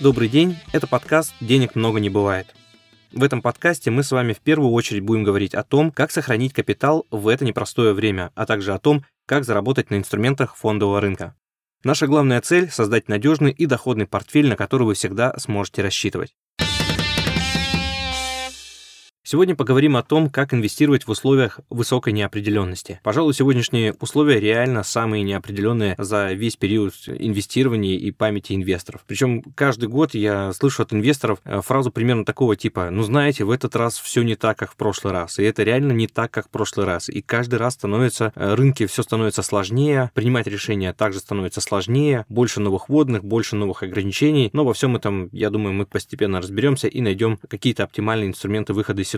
Добрый день, это подкаст «Денег много не бывает». В этом подкасте мы с вами в первую очередь будем говорить о том, как сохранить капитал в это непростое время, а также о том, как заработать на инструментах фондового рынка. Наша главная цель – создать надежный и доходный портфель, на который вы всегда сможете рассчитывать. Сегодня поговорим о том, как инвестировать в условиях высокой неопределенности. Пожалуй, сегодняшние условия реально самые неопределенные за весь период инвестирования и памяти инвесторов. Причем каждый год я слышу от инвесторов э, фразу примерно такого типа, ну знаете, в этот раз все не так, как в прошлый раз. И это реально не так, как в прошлый раз. И каждый раз становится, э, рынки все становится сложнее, принимать решения также становится сложнее, больше новых водных, больше новых ограничений. Но во всем этом, я думаю, мы постепенно разберемся и найдем какие-то оптимальные инструменты выхода из.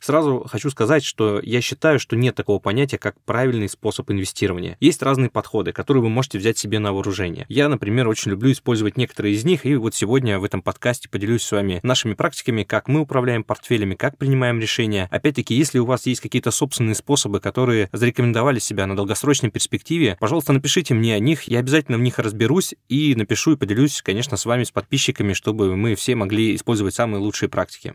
Сразу хочу сказать, что я считаю, что нет такого понятия, как правильный способ инвестирования. Есть разные подходы, которые вы можете взять себе на вооружение. Я, например, очень люблю использовать некоторые из них, и вот сегодня в этом подкасте поделюсь с вами нашими практиками, как мы управляем портфелями, как принимаем решения. Опять-таки, если у вас есть какие-то собственные способы, которые зарекомендовали себя на долгосрочной перспективе, пожалуйста, напишите мне о них, я обязательно в них разберусь и напишу и поделюсь, конечно, с вами, с подписчиками, чтобы мы все могли использовать самые лучшие практики.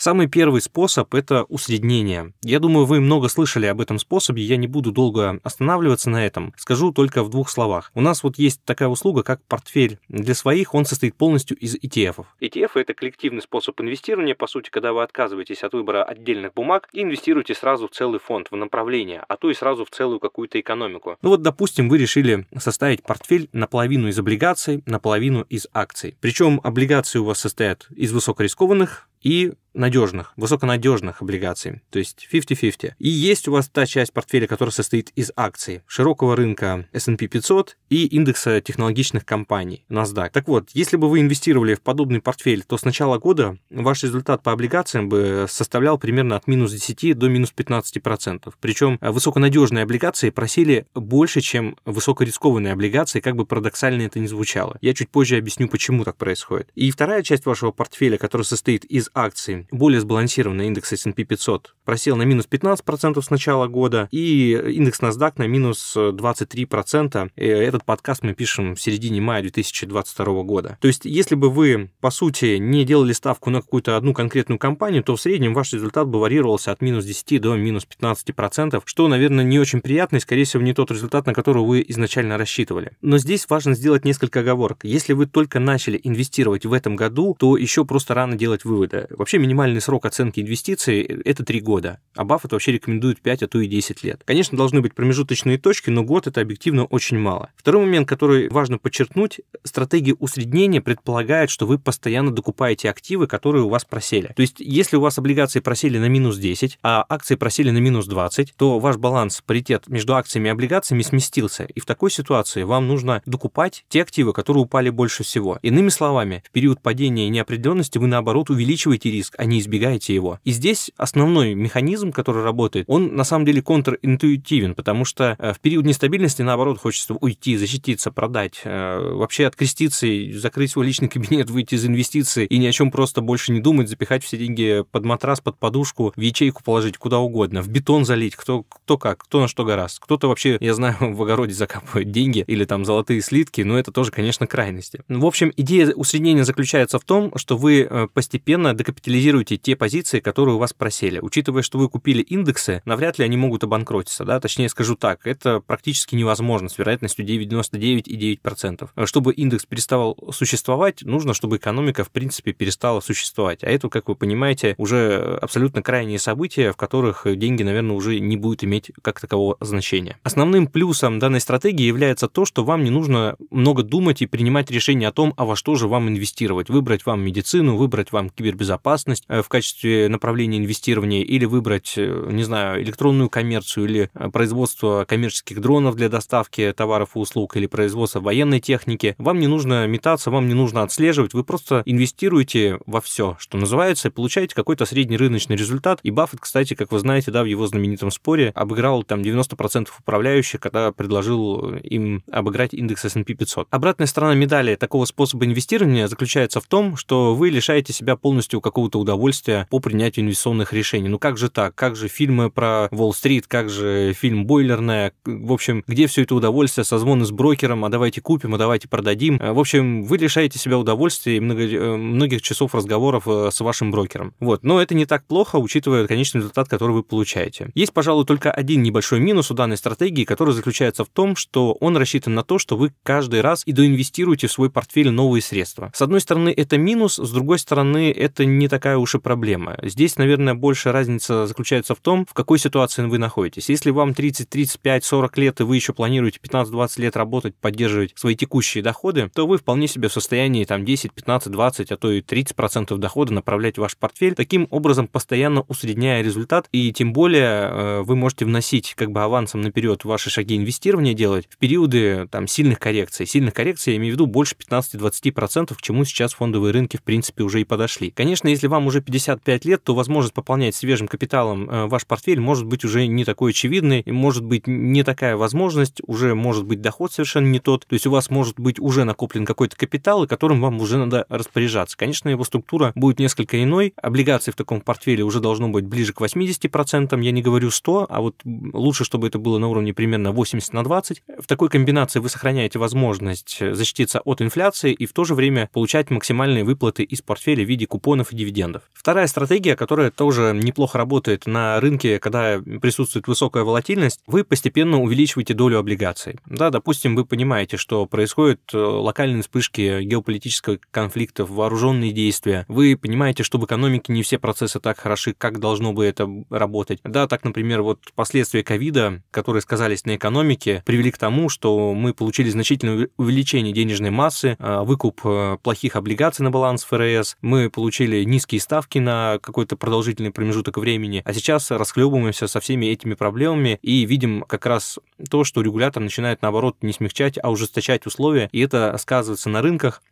Самый первый способ – это усреднение. Я думаю, вы много слышали об этом способе, я не буду долго останавливаться на этом. Скажу только в двух словах. У нас вот есть такая услуга, как портфель для своих, он состоит полностью из ETF. ETF – это коллективный способ инвестирования, по сути, когда вы отказываетесь от выбора отдельных бумаг и инвестируете сразу в целый фонд, в направление, а то и сразу в целую какую-то экономику. Ну вот, допустим, вы решили составить портфель наполовину из облигаций, наполовину из акций. Причем облигации у вас состоят из высокорискованных и надежных, высоконадежных облигаций, то есть 50-50. И есть у вас та часть портфеля, которая состоит из акций широкого рынка S&P 500 и индекса технологичных компаний NASDAQ. Так вот, если бы вы инвестировали в подобный портфель, то с начала года ваш результат по облигациям бы составлял примерно от минус 10 до минус 15%. Причем высоконадежные облигации просили больше, чем высокорискованные облигации, как бы парадоксально это ни звучало. Я чуть позже объясню, почему так происходит. И вторая часть вашего портфеля, которая состоит из акций, более сбалансированный индекс S&P 500 просел на минус 15% с начала года, и индекс NASDAQ на минус 23%. И этот подкаст мы пишем в середине мая 2022 года. То есть, если бы вы, по сути, не делали ставку на какую-то одну конкретную компанию, то в среднем ваш результат бы варьировался от минус 10 до минус 15%, что, наверное, не очень приятно и, скорее всего, не тот результат, на который вы изначально рассчитывали. Но здесь важно сделать несколько оговорок. Если вы только начали инвестировать в этом году, то еще просто рано делать выводы. Вообще минимальный срок оценки инвестиций – это 3 года, а Баффет вообще рекомендует 5, а то и 10 лет. Конечно, должны быть промежуточные точки, но год – это объективно очень мало. Второй момент, который важно подчеркнуть, стратегия усреднения предполагает, что вы постоянно докупаете активы, которые у вас просели. То есть, если у вас облигации просели на минус 10, а акции просели на минус 20, то ваш баланс, паритет между акциями и облигациями сместился. И в такой ситуации вам нужно докупать те активы, которые упали больше всего. Иными словами, в период падения и неопределенности вы, наоборот, увеличиваете риск, а не избегаете его. И здесь основной механизм, который работает, он на самом деле контринтуитивен, потому что э, в период нестабильности, наоборот, хочется уйти, защититься, продать, э, вообще откреститься, закрыть свой личный кабинет, выйти из инвестиций и ни о чем просто больше не думать, запихать все деньги под матрас, под подушку, в ячейку положить куда угодно, в бетон залить, кто, кто как, кто на что гораст. Кто-то вообще, я знаю, в огороде закапывает деньги или там золотые слитки, но это тоже, конечно, крайности. В общем, идея усреднения заключается в том, что вы э, постепенно докапитализируете те позиции, которые у вас просели. Учитывая, что вы купили индексы, навряд ли они могут обанкротиться, да, точнее скажу так, это практически невозможно с вероятностью 9,99,9%. Чтобы индекс переставал существовать, нужно, чтобы экономика, в принципе, перестала существовать. А это, как вы понимаете, уже абсолютно крайние события, в которых деньги, наверное, уже не будут иметь как такового значения. Основным плюсом данной стратегии является то, что вам не нужно много думать и принимать решения о том, а во что же вам инвестировать. Выбрать вам медицину, выбрать вам кибербезопасность, безопасность э, в качестве направления инвестирования или выбрать, э, не знаю, электронную коммерцию или э, производство коммерческих дронов для доставки товаров и услуг или производство военной техники. Вам не нужно метаться, вам не нужно отслеживать, вы просто инвестируете во все, что называется, и получаете какой-то средний рыночный результат. И Баффет, кстати, как вы знаете, да, в его знаменитом споре обыграл там 90% управляющих, когда предложил им обыграть индекс S&P 500. Обратная сторона медали такого способа инвестирования заключается в том, что вы лишаете себя полностью какого-то удовольствия по принятию инвестиционных решений. Ну, как как же так, как же фильмы про Уолл-стрит, как же фильм «Бойлерная», в общем, где все это удовольствие, созвоны с брокером, а давайте купим, а давайте продадим. В общем, вы лишаете себя удовольствия и много, э, многих часов разговоров э, с вашим брокером. Вот, но это не так плохо, учитывая конечный результат, который вы получаете. Есть, пожалуй, только один небольшой минус у данной стратегии, который заключается в том, что он рассчитан на то, что вы каждый раз и доинвестируете в свой портфель новые средства. С одной стороны, это минус, с другой стороны, это не такая уж и проблема. Здесь, наверное, больше разница заключается в том, в какой ситуации вы находитесь. Если вам 30, 35, 40 лет, и вы еще планируете 15-20 лет работать, поддерживать свои текущие доходы, то вы вполне себе в состоянии там 10, 15, 20, а то и 30% дохода направлять в ваш портфель, таким образом постоянно усредняя результат, и тем более э, вы можете вносить как бы авансом наперед ваши шаги инвестирования делать в периоды там сильных коррекций. Сильных коррекций я имею в виду больше 15-20%, к чему сейчас фондовые рынки в принципе уже и подошли. Конечно, если вам уже 55 лет, то возможность пополнять свежим капиталом э, ваш портфель может быть уже не такой очевидный, может быть не такая возможность, уже может быть доход совершенно не тот, то есть у вас может быть уже накоплен какой-то капитал, и которым вам уже надо распоряжаться. Конечно, его структура будет несколько иной, облигаций в таком портфеле уже должно быть ближе к 80%, я не говорю 100, а вот лучше, чтобы это было на уровне примерно 80 на 20. В такой комбинации вы сохраняете возможность защититься от инфляции и в то же время получать максимальные выплаты из портфеля в виде купонов и дивидендов. Вторая стратегия, которая тоже неплохо работает на рынке, когда присутствует высокая волатильность, вы постепенно увеличиваете долю облигаций. Да, допустим, вы понимаете, что происходят э, локальные вспышки геополитического конфликта, вооруженные действия. Вы понимаете, что в экономике не все процессы так хороши, как должно бы это работать. Да, так, например, вот последствия ковида, которые сказались на экономике, привели к тому, что мы получили значительное увеличение денежной массы, э, выкуп э, плохих облигаций на баланс ФРС, мы получили низкие ставки на какой-то продолжительный промежуток времени, а сейчас расхлебываемся со всеми этими проблемами и видим как раз то, что регулятор начинает, наоборот, не смягчать, а ужесточать условия, и это сказывается на рынках,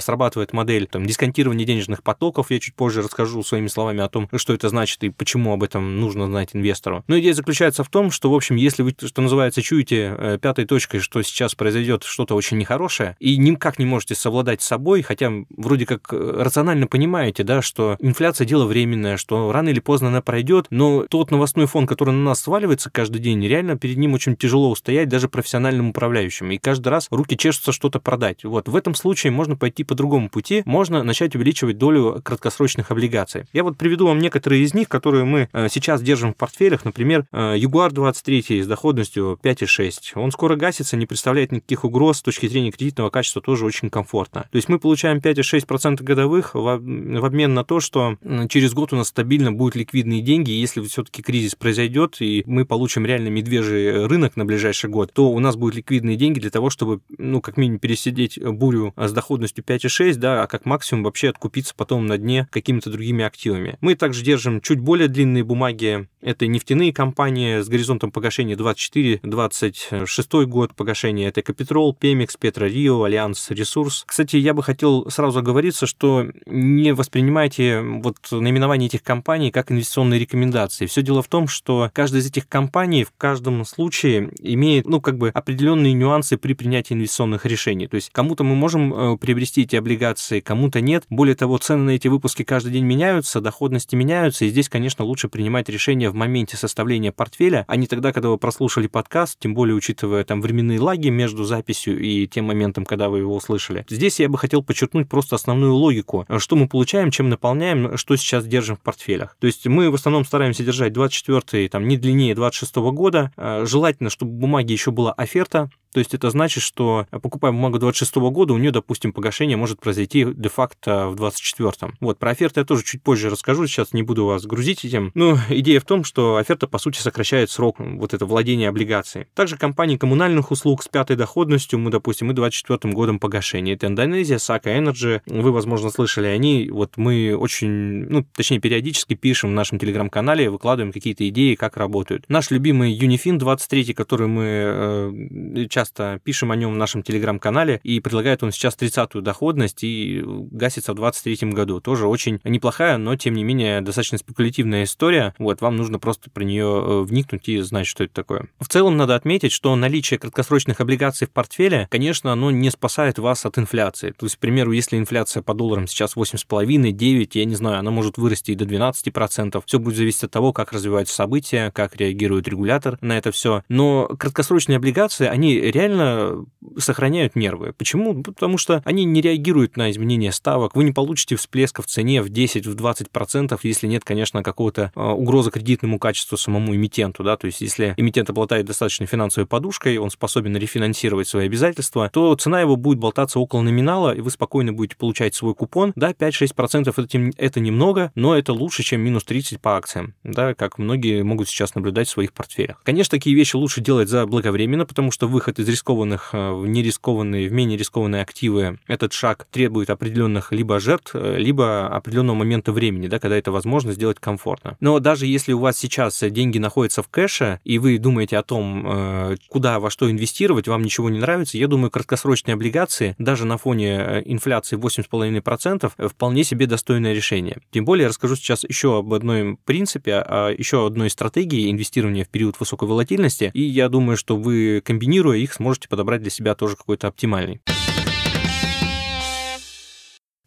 срабатывает модель там, дисконтирования денежных потоков. Я чуть позже расскажу своими словами о том, что это значит и почему об этом нужно знать инвестору. Но идея заключается в том, что, в общем, если вы, что называется, чуете э, пятой точкой, что сейчас произойдет что-то очень нехорошее, и никак не можете совладать с собой, хотя вроде как э, рационально понимаете, да, что инфляция дело временное, что рано или поздно она пройдет, но тот новостной фон, который на нас сваливается каждый день, реально перед ним очень тяжело устоять даже профессиональным управляющим. И каждый раз руки чешутся что-то продать. Вот в этом случае можно можно пойти по другому пути, можно начать увеличивать долю краткосрочных облигаций. Я вот приведу вам некоторые из них, которые мы э, сейчас держим в портфелях. Например, Jaguar э, 23 с доходностью 5,6. Он скоро гасится, не представляет никаких угроз с точки зрения кредитного качества, тоже очень комфортно. То есть мы получаем 5,6% годовых в обмен на то, что через год у нас стабильно будут ликвидные деньги, если все-таки кризис произойдет, и мы получим реально медвежий рынок на ближайший год, то у нас будут ликвидные деньги для того, чтобы, ну, как минимум, пересидеть бурю с доходностью доходностью 5,6, да, а как максимум вообще откупиться потом на дне какими-то другими активами. Мы также держим чуть более длинные бумаги. Это нефтяные компании с горизонтом погашения 24-26 год погашения. Это Ecopetrol, Pemex, PetroRio, Alliance Resource. Кстати, я бы хотел сразу оговориться, что не воспринимайте вот наименование этих компаний как инвестиционные рекомендации. Все дело в том, что каждая из этих компаний в каждом случае имеет, ну, как бы определенные нюансы при принятии инвестиционных решений. То есть кому-то мы можем э, приобрести эти облигации, кому-то нет. Более того, цены на эти выпуски каждый день меняются, доходности меняются, и здесь, конечно, лучше принимать решение в моменте составления портфеля, а не тогда, когда вы прослушали подкаст, тем более учитывая там временные лаги между записью и тем моментом, когда вы его услышали. Здесь я бы хотел подчеркнуть просто основную логику, что мы получаем, чем наполняем, что сейчас держим в портфелях. То есть мы в основном стараемся держать 24 там не длиннее 26 года. А, желательно, чтобы в бумаге еще была оферта, то есть это значит, что э, покупая бумагу 26 года, у нее, допустим, погашение может произойти де-факто в 24-м. Вот, про оферты я тоже чуть позже расскажу, сейчас не буду вас грузить этим. Но идея в том, что оферта, по сути, сокращает срок вот это владения облигацией. Также компании коммунальных услуг с пятой доходностью, мы, допустим, мы 24 годом погашения. Это Индонезия, Сака Energy, вы, возможно, слышали они. Вот мы очень, ну, точнее, периодически пишем в нашем телеграм-канале, выкладываем какие-то идеи, как работают. Наш любимый Unifin 23, который мы э, часто часто пишем о нем в нашем телеграм-канале, и предлагает он сейчас 30-ю доходность и гасится в 23 году. Тоже очень неплохая, но, тем не менее, достаточно спекулятивная история. Вот, вам нужно просто про нее э, вникнуть и знать, что это такое. В целом, надо отметить, что наличие краткосрочных облигаций в портфеле, конечно, оно не спасает вас от инфляции. То есть, к примеру, если инфляция по долларам сейчас 8,5, 9, я не знаю, она может вырасти и до 12%. Все будет зависеть от того, как развиваются события, как реагирует регулятор на это все. Но краткосрочные облигации, они реально сохраняют нервы. Почему? Потому что они не реагируют на изменения ставок. Вы не получите всплеска в цене в 10-20%, если нет, конечно, какого-то а, угрозы кредитному качеству самому эмитенту. Да? То есть, если эмитент обладает достаточной финансовой подушкой, он способен рефинансировать свои обязательства, то цена его будет болтаться около номинала, и вы спокойно будете получать свой купон. Да, 5-6% это, это немного, но это лучше, чем минус 30 по акциям, да, как многие могут сейчас наблюдать в своих портфелях. Конечно, такие вещи лучше делать заблаговременно, потому что выход из рискованных э, в нерискованные, в менее рискованные активы, этот шаг требует определенных либо жертв, э, либо определенного момента времени, да, когда это возможно сделать комфортно. Но даже если у вас сейчас деньги находятся в кэше, и вы думаете о том, э, куда, во что инвестировать, вам ничего не нравится, я думаю, краткосрочные облигации даже на фоне инфляции 8,5% вполне себе достойное решение. Тем более расскажу сейчас еще об одном принципе, о еще одной стратегии инвестирования в период высокой волатильности, и я думаю, что вы, комбинируя их, сможете подобрать для себя тоже какой-то оптимальный.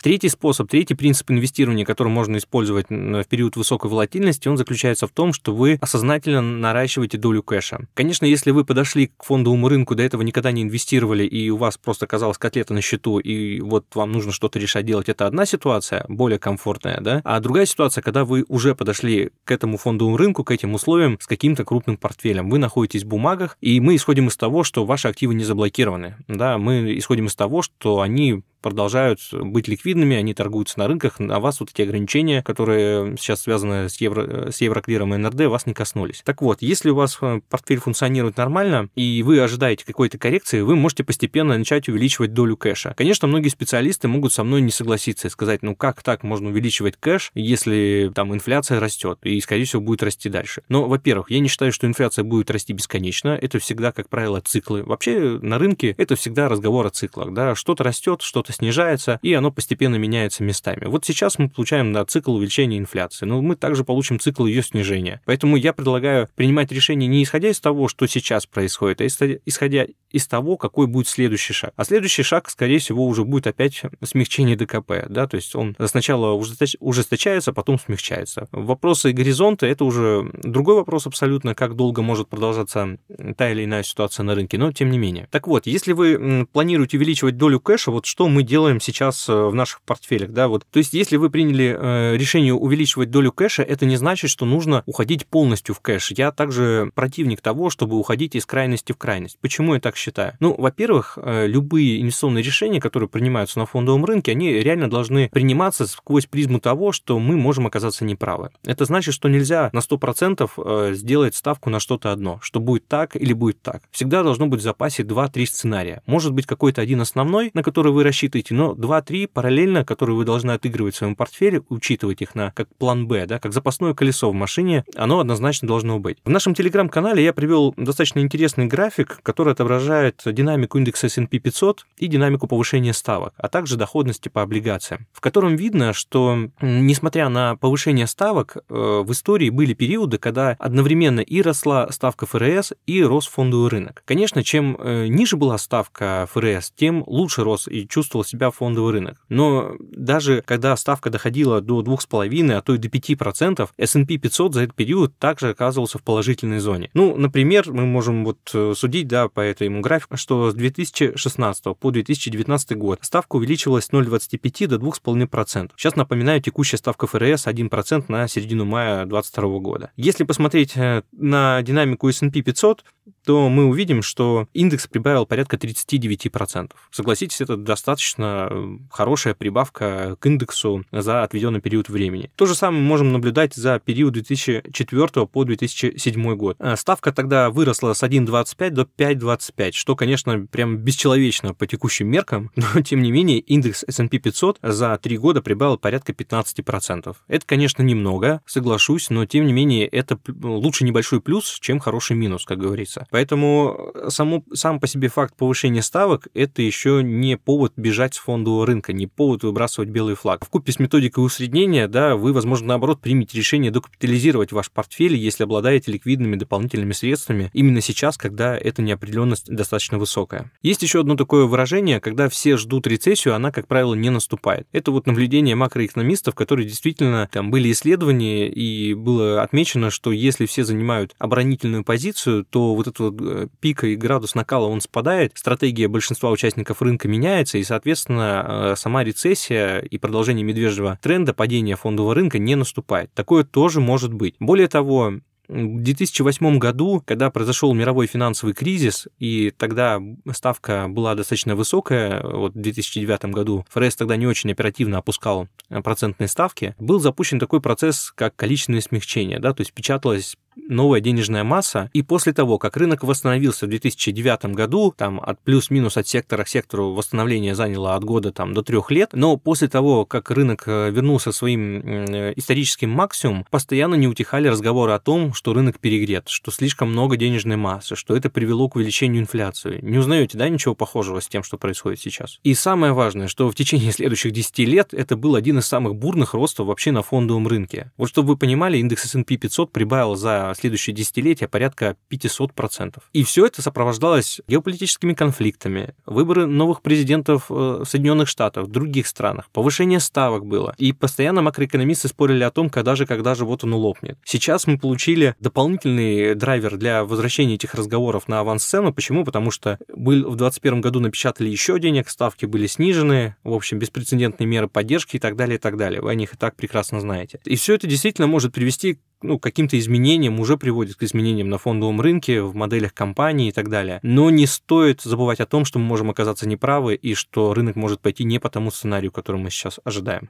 Третий способ, третий принцип инвестирования, который можно использовать в период высокой волатильности, он заключается в том, что вы осознательно наращиваете долю кэша. Конечно, если вы подошли к фондовому рынку, до этого никогда не инвестировали, и у вас просто оказалась котлета на счету, и вот вам нужно что-то решать делать, это одна ситуация, более комфортная, да? А другая ситуация, когда вы уже подошли к этому фондовому рынку, к этим условиям с каким-то крупным портфелем. Вы находитесь в бумагах, и мы исходим из того, что ваши активы не заблокированы. Да, мы исходим из того, что они продолжают быть ликвидными, они торгуются на рынках, а вас вот эти ограничения, которые сейчас связаны с, евро, с евроклиром и НРД, вас не коснулись. Так вот, если у вас э, портфель функционирует нормально, и вы ожидаете какой-то коррекции, вы можете постепенно начать увеличивать долю кэша. Конечно, многие специалисты могут со мной не согласиться и сказать, ну как так можно увеличивать кэш, если там инфляция растет, и, скорее всего, будет расти дальше. Но, во-первых, я не считаю, что инфляция будет расти бесконечно, это всегда, как правило, циклы. Вообще на рынке это всегда разговор о циклах, да, что-то растет, что-то снижается, и оно постепенно меняется местами. Вот сейчас мы получаем на цикл увеличения инфляции, но мы также получим цикл ее снижения. Поэтому я предлагаю принимать решение не исходя из того, что сейчас происходит, а исходя из того, какой будет следующий шаг. А следующий шаг, скорее всего, уже будет опять смягчение ДКП, да, то есть он сначала ужесточается, потом смягчается. Вопросы горизонта — это уже другой вопрос абсолютно, как долго может продолжаться та или иная ситуация на рынке, но тем не менее. Так вот, если вы планируете увеличивать долю кэша, вот что мы делаем сейчас э, в наших портфелях, да, вот. То есть, если вы приняли э, решение увеличивать долю кэша, это не значит, что нужно уходить полностью в кэш. Я также противник того, чтобы уходить из крайности в крайность. Почему я так считаю? Ну, во-первых, э, любые инвестиционные решения, которые принимаются на фондовом рынке, они реально должны приниматься сквозь призму того, что мы можем оказаться неправы. Это значит, что нельзя на 100% сделать ставку на что-то одно, что будет так или будет так. Всегда должно быть в запасе 2-3 сценария. Может быть какой-то один основной, на который вы рассчитываете, но 2-3 параллельно, которые вы должны отыгрывать в своем портфеле, учитывать их на как план Б, да, как запасное колесо в машине, оно однозначно должно быть. В нашем телеграм-канале я привел достаточно интересный график, который отображает динамику индекса S&P 500 и динамику повышения ставок, а также доходности по облигациям, в котором видно, что несмотря на повышение ставок, э, в истории были периоды, когда одновременно и росла ставка ФРС, и рос фондовый рынок. Конечно, чем э, ниже была ставка ФРС, тем лучше рос и чувствовал себя фондовый рынок. Но даже когда ставка доходила до 2,5, а то и до 5%, S&P 500 за этот период также оказывался в положительной зоне. Ну, например, мы можем вот э, судить, да, по этому графику, что с 2016 по 2019 год ставка увеличилась с 0,25 до 2,5%. Сейчас, напоминаю, текущая ставка ФРС 1% на середину мая 2022 года. Если посмотреть э, на динамику S&P 500, то мы увидим, что индекс прибавил порядка 39%. Согласитесь, это достаточно э, хорошая прибавка к индексу за отведенный период времени. То же самое можем наблюдать за период 2004 по 2007 год. Э, ставка тогда выросла с 1,25 до 5,25, что, конечно, прям бесчеловечно по текущим меркам, но, тем не менее, индекс S&P 500 за три года прибавил порядка 15%. Это, конечно, немного, соглашусь, но, тем не менее, это лучше небольшой плюс, чем хороший минус, как говорится. Поэтому само, сам по себе факт повышения ставок – это еще не повод бежать с фондового рынка, не повод выбрасывать белый флаг. В купе с методикой усреднения, да, вы, возможно, наоборот, примете решение докапитализировать ваш портфель, если обладаете ликвидными дополнительными средствами именно сейчас, когда эта неопределенность достаточно высокая. Есть еще одно такое выражение, когда все ждут рецессию, она, как правило, не наступает. Это вот наблюдение макроэкономистов, которые действительно, там были исследования, и было отмечено, что если все занимают оборонительную позицию, то вот этот вот э, пик и градус накала, он спадает, стратегия большинства участников рынка меняется, и, соответственно, э, сама рецессия и продолжение медвежьего тренда падения фондового рынка не наступает. Такое тоже может быть. Более того, в 2008 году, когда произошел мировой финансовый кризис, и тогда ставка была достаточно высокая, вот в 2009 году ФРС тогда не очень оперативно опускал процентные ставки, был запущен такой процесс, как количественное смягчение, да, то есть печаталось новая денежная масса. И после того, как рынок восстановился в 2009 году, там от плюс-минус от сектора к сектору восстановление заняло от года там, до трех лет, но после того, как рынок э, вернулся своим э, историческим максимумам, постоянно не утихали разговоры о том, что рынок перегрет, что слишком много денежной массы, что это привело к увеличению инфляции. Не узнаете, да, ничего похожего с тем, что происходит сейчас? И самое важное, что в течение следующих 10 лет это был один из самых бурных ростов вообще на фондовом рынке. Вот чтобы вы понимали, индекс S&P 500 прибавил за следующие десятилетия порядка 500%. И все это сопровождалось геополитическими конфликтами, выборы новых президентов э, Соединенных Штатов, в других странах, повышение ставок было. И постоянно макроэкономисты спорили о том, когда же, когда же вот оно лопнет. Сейчас мы получили дополнительный драйвер для возвращения этих разговоров на авансцену. Почему? Потому что был, в 2021 году напечатали еще денег, ставки были снижены, в общем, беспрецедентные меры поддержки и так далее, и так далее. Вы о них и так прекрасно знаете. И все это действительно может привести ну, каким-то изменениям, уже приводит к изменениям на фондовом рынке, в моделях компаний и так далее. Но не стоит забывать о том, что мы можем оказаться неправы и что рынок может пойти не по тому сценарию, который мы сейчас ожидаем.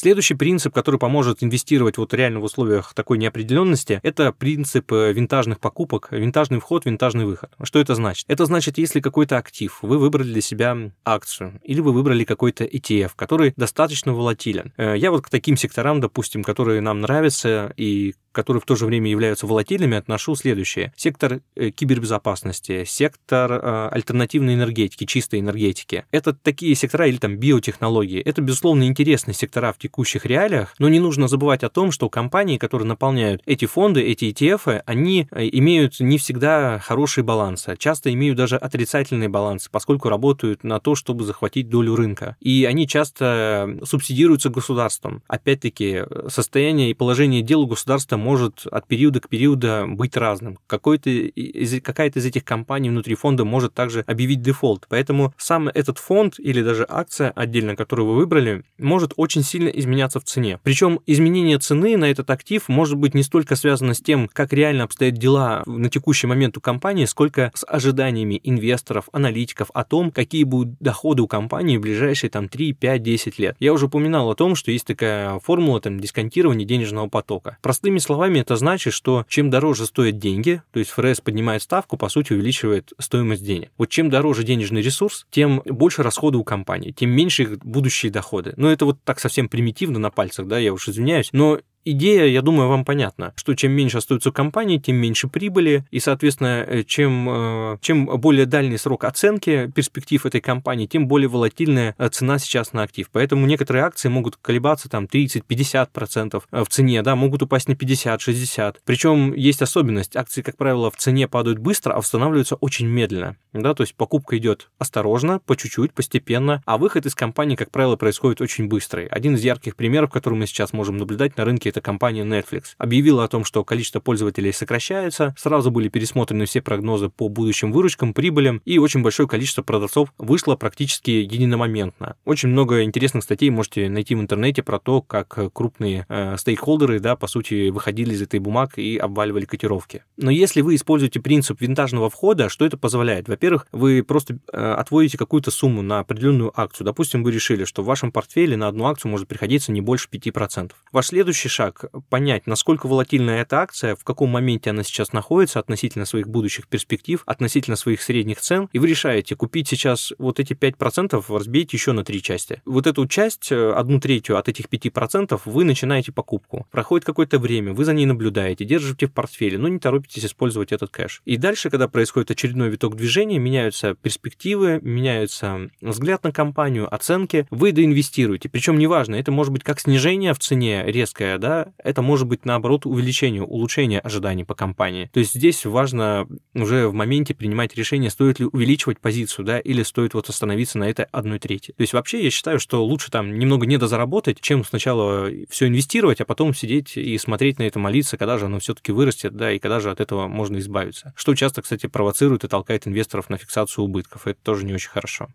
Следующий принцип, который поможет инвестировать вот реально в условиях такой неопределенности, это принцип э, винтажных покупок, винтажный вход, винтажный выход. Что это значит? Это значит, если какой-то актив, вы выбрали для себя акцию, или вы выбрали какой-то ETF, который достаточно волатилен. Э, я вот к таким секторам, допустим, которые нам нравятся и которые в то же время являются волатильными, отношу следующее. Сектор э, кибербезопасности, сектор э, альтернативной энергетики, чистой энергетики. Это такие сектора или там биотехнологии. Это, безусловно, интересные сектора в текущих реалиях, но не нужно забывать о том, что компании, которые наполняют эти фонды, эти ETF, они э, имеют не всегда хорошие балансы, часто имеют даже отрицательные балансы, поскольку работают на то, чтобы захватить долю рынка. И они часто субсидируются государством. Опять-таки, состояние и положение дел у государства может от периода к периоду быть разным. Какой-то из, какая-то из этих компаний внутри фонда может также объявить дефолт. Поэтому сам этот фонд или даже акция отдельно, которую вы выбрали, может очень сильно изменяться в цене. Причем изменение цены на этот актив может быть не столько связано с тем, как реально обстоят дела на текущий момент у компании, сколько с ожиданиями инвесторов, аналитиков о том, какие будут доходы у компании в ближайшие там 3, 5, 10 лет. Я уже упоминал о том, что есть такая формула там дисконтирования денежного потока. Простыми словами, словами, это значит, что чем дороже стоят деньги, то есть ФРС поднимает ставку, по сути, увеличивает стоимость денег. Вот чем дороже денежный ресурс, тем больше расходы у компании, тем меньше их будущие доходы. Но это вот так совсем примитивно на пальцах, да, я уж извиняюсь, но идея, я думаю, вам понятна, что чем меньше остается у компании, тем меньше прибыли, и, соответственно, э, чем, э, чем более дальний срок оценки перспектив этой компании, тем более волатильная э, цена сейчас на актив. Поэтому некоторые акции могут колебаться там 30-50% в цене, да, могут упасть на 50-60%. Причем есть особенность, акции, как правило, в цене падают быстро, а восстанавливаются очень медленно, да, то есть покупка идет осторожно, по чуть-чуть, постепенно, а выход из компании, как правило, происходит очень быстрый. Один из ярких примеров, который мы сейчас можем наблюдать на рынке, это это компания Netflix, объявила о том, что количество пользователей сокращается, сразу были пересмотрены все прогнозы по будущим выручкам, прибылям, и очень большое количество продавцов вышло практически единомоментно. Очень много интересных статей можете найти в интернете про то, как крупные э, стейкхолдеры, да, по сути, выходили из этой бумаг и обваливали котировки. Но если вы используете принцип винтажного входа, что это позволяет? Во-первых, вы просто э, отводите какую-то сумму на определенную акцию. Допустим, вы решили, что в вашем портфеле на одну акцию может приходиться не больше 5%. Ваш следующий шаг как понять, насколько волатильна эта акция, в каком моменте она сейчас находится относительно своих будущих перспектив, относительно своих средних цен, и вы решаете, купить сейчас вот эти 5%, разбейте еще на три части. Вот эту часть, э, одну третью от этих 5%, вы начинаете покупку. Проходит какое-то время, вы за ней наблюдаете, держите в портфеле, но не торопитесь использовать этот кэш. И дальше, когда происходит очередной виток движения, меняются перспективы, меняется взгляд на компанию, оценки, вы доинвестируете. Причем неважно, это может быть как снижение в цене резкое, да, это может быть наоборот увеличение, улучшение ожиданий по компании. То есть здесь важно уже в моменте принимать решение, стоит ли увеличивать позицию, да, или стоит вот остановиться на этой одной трети. То есть вообще я считаю, что лучше там немного недозаработать, чем сначала все инвестировать, а потом сидеть и смотреть на это, молиться, когда же оно все-таки вырастет, да, и когда же от этого можно избавиться. Что часто, кстати, провоцирует и толкает инвесторов на фиксацию убытков. Это тоже не очень хорошо.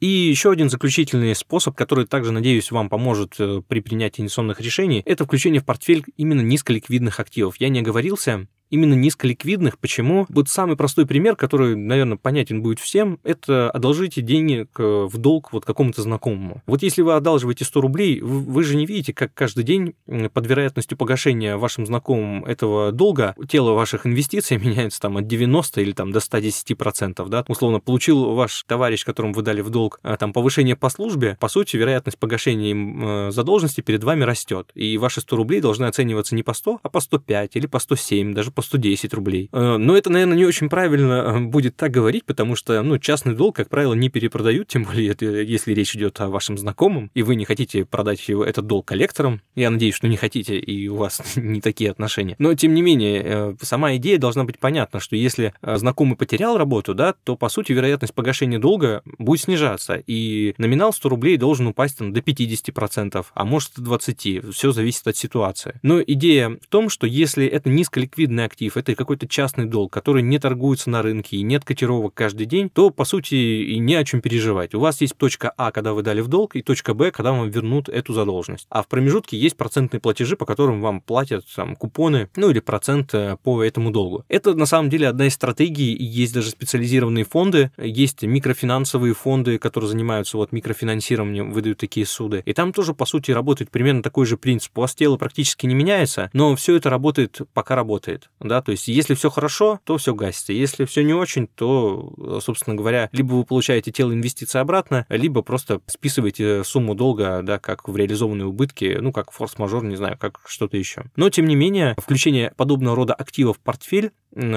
И еще один заключительный способ, который также, надеюсь, вам поможет э, при принятии инвестиционных решений, это включение в портфель именно низколиквидных активов. Я не оговорился, именно низколиквидных. Почему? Вот самый простой пример, который, наверное, понятен будет всем, это одолжите денег в долг вот какому-то знакомому. Вот если вы одалживаете 100 рублей, вы же не видите, как каждый день под вероятностью погашения вашим знакомым этого долга тело ваших инвестиций меняется там от 90 или там до 110 процентов, да, условно, получил ваш товарищ, которому вы дали в долг, а, там повышение по службе, по сути, вероятность погашения им э, задолженности перед вами растет, и ваши 100 рублей должны оцениваться не по 100, а по 105 или по 107, даже по 110 рублей. Э, но это, наверное, не очень правильно э, будет так говорить, потому что, ну, частный долг, как правило, не перепродают, тем более, это, если речь идет о вашем знакомом, и вы не хотите продать его, этот долг коллекторам. Я надеюсь, что не хотите, и у вас не такие отношения. Но, тем не менее, э, сама идея должна быть понятна, что если знакомый потерял работу, да, то, по сути, вероятность погашения долга будет снижаться, и номинал 100 рублей должен упасть там, до 50%, а может, до 20%. Все зависит от ситуации. Но идея в том, что если это низколиквидная актив, это какой-то частный долг, который не торгуется на рынке и нет котировок каждый день, то, по сути, и не о чем переживать. У вас есть точка А, когда вы дали в долг, и точка Б, когда вам вернут эту задолженность. А в промежутке есть процентные платежи, по которым вам платят там, купоны, ну или процент э, по этому долгу. Это, на самом деле, одна из стратегий, есть даже специализированные фонды, есть микрофинансовые фонды, которые занимаются вот микрофинансированием, выдают такие суды. И там тоже, по сути, работает примерно такой же принцип. У вас тело практически не меняется, но все это работает, пока работает да, то есть если все хорошо, то все гасится, если все не очень, то, собственно говоря, либо вы получаете тело инвестиций обратно, либо просто списываете сумму долга, да, как в реализованные убытки, ну, как форс-мажор, не знаю, как что-то еще. Но, тем не менее, включение подобного рода активов в портфель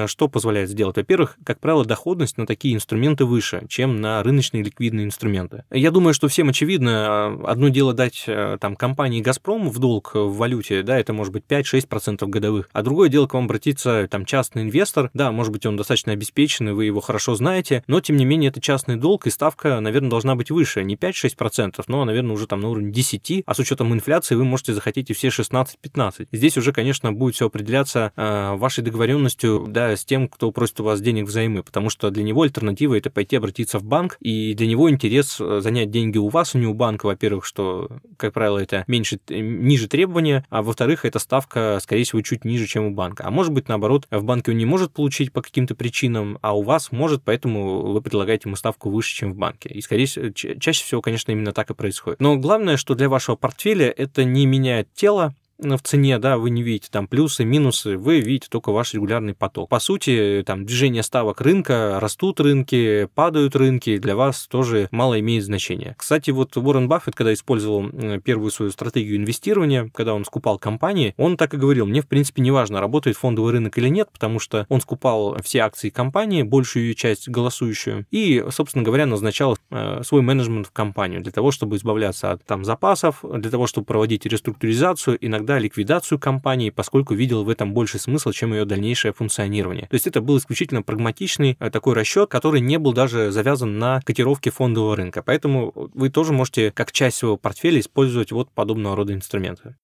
что позволяет сделать? Во-первых, как правило, доходность на такие инструменты выше, чем на рыночные ликвидные инструменты. Я думаю, что всем очевидно, а, одно дело дать э, там компании «Газпром» в долг в валюте, да, это может быть 5-6% годовых, а другое дело к вам обратиться там частный инвестор, да, может быть, он достаточно обеспеченный, вы его хорошо знаете, но, тем не менее, это частный долг, и ставка, наверное, должна быть выше, не 5-6%, но, наверное, уже там на уровне 10, а с учетом инфляции вы можете захотеть и все 16-15. Здесь уже, конечно, будет все определяться э, вашей договоренностью да, с тем, кто просит у вас денег взаймы, потому что для него альтернатива это пойти обратиться в банк, и для него интерес э, занять деньги у вас, а не у банка, во-первых, что, как правило, это меньше, э, ниже требования, а во-вторых, эта ставка, скорее всего, чуть ниже, чем у банка. А может быть, наоборот, в банке он не может получить по каким-то причинам, а у вас может, поэтому вы предлагаете ему ставку выше, чем в банке. И, скорее всего, чаще всего, конечно, именно так и происходит. Но главное, что для вашего портфеля это не меняет тело, в цене, да, вы не видите там плюсы, минусы, вы видите только ваш регулярный поток. По сути, там движение ставок рынка, растут рынки, падают рынки, для вас тоже мало имеет значения. Кстати, вот Уоррен Баффет, когда использовал первую свою стратегию инвестирования, когда он скупал компании, он так и говорил, мне в принципе не важно, работает фондовый рынок или нет, потому что он скупал все акции компании, большую ее часть голосующую, и, собственно говоря, назначал э, свой менеджмент в компанию для того, чтобы избавляться от там запасов, для того, чтобы проводить реструктуризацию, иногда иногда ликвидацию компании, поскольку видел в этом больше смысл, чем ее дальнейшее функционирование. То есть это был исключительно прагматичный э, такой расчет, который не был даже завязан на котировке фондового рынка. Поэтому вы тоже можете как часть своего портфеля использовать вот подобного рода инструменты.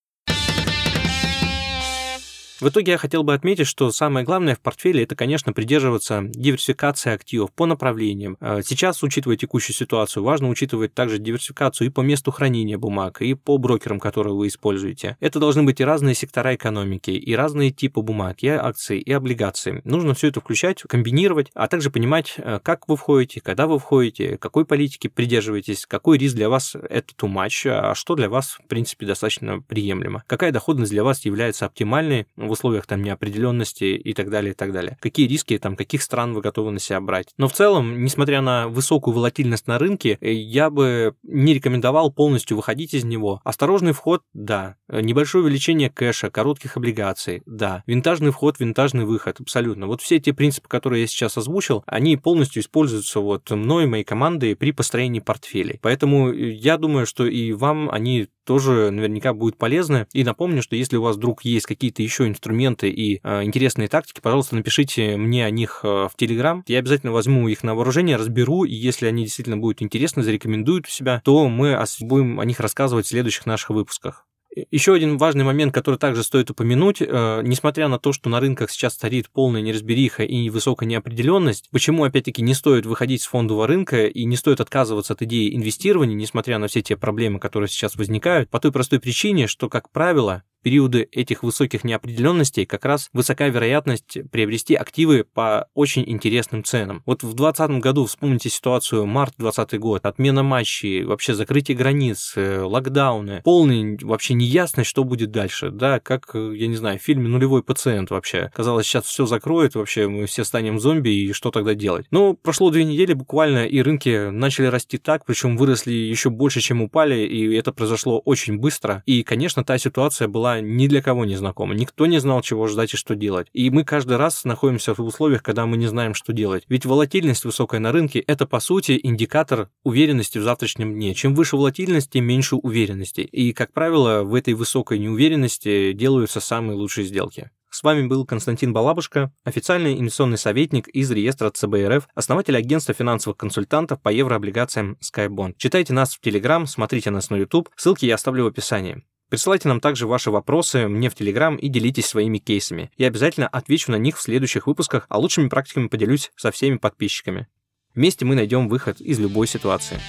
В итоге я хотел бы отметить, что самое главное в портфеле это, конечно, придерживаться диверсификации активов по направлениям. Э, сейчас, учитывая текущую ситуацию, важно учитывать также диверсификацию и по месту хранения бумаг, и по брокерам, которые вы используете. Это должны быть и разные сектора экономики, и разные типы бумаг, и акции, и облигации. Нужно все это включать, комбинировать, а также понимать, э, как вы входите, когда вы входите, какой политики придерживаетесь, какой риск для вас это too much, а что для вас, в принципе, достаточно приемлемо. Какая доходность для вас является оптимальной условиях там неопределенности и так далее, и так далее. Какие риски, там, каких стран вы готовы на себя брать. Но в целом, несмотря на высокую волатильность на рынке, э, я бы не рекомендовал полностью выходить из него. Осторожный вход, да. Небольшое увеличение кэша, коротких облигаций, да. Винтажный вход, винтажный выход, абсолютно. Вот все те принципы, которые я сейчас озвучил, они полностью используются вот мной моей командой при построении портфелей. Поэтому я думаю, что и вам они тоже наверняка будут полезны. И напомню, что если у вас вдруг есть какие-то еще инструменты и э, интересные тактики, пожалуйста, напишите мне о них э, в Телеграм. Я обязательно возьму их на вооружение, разберу, и если они действительно будут интересны, зарекомендуют у себя, то мы будем о них рассказывать в следующих наших выпусках. Еще один важный момент, который также стоит упомянуть, э, несмотря на то, что на рынках сейчас царит полная неразбериха и высокая неопределенность, почему, опять-таки, не стоит выходить с фондового рынка и не стоит отказываться от идеи инвестирования, несмотря на все те проблемы, которые сейчас возникают, по той простой причине, что, как правило, периоды этих высоких неопределенностей как раз высока вероятность приобрести активы по очень интересным ценам. Вот в 2020 году вспомните ситуацию март 2020 год, отмена матчей, вообще закрытие границ, локдауны, полный вообще неясность, что будет дальше, да, как, я не знаю, в фильме «Нулевой пациент» вообще. Казалось, сейчас все закроет, вообще мы все станем зомби, и что тогда делать? Но прошло две недели буквально, и рынки начали расти так, причем выросли еще больше, чем упали, и это произошло очень быстро. И, конечно, та ситуация была ни для кого не знакома. Никто не знал, чего ждать и что делать. И мы каждый раз находимся в условиях, когда мы не знаем, что делать. Ведь волатильность высокая на рынке – это, по сути, индикатор уверенности в завтрашнем дне. Чем выше волатильность, тем меньше уверенности. И, как правило, в этой высокой неуверенности делаются самые лучшие сделки. С вами был Константин Балабушка, официальный инвестиционный советник из реестра ЦБРФ, основатель агентства финансовых консультантов по еврооблигациям SkyBond. Читайте нас в Телеграм, смотрите нас на YouTube, ссылки я оставлю в описании. Присылайте нам также ваши вопросы мне в Телеграм и делитесь своими кейсами. Я обязательно отвечу на них в следующих выпусках, а лучшими практиками поделюсь со всеми подписчиками. Вместе мы найдем выход из любой ситуации.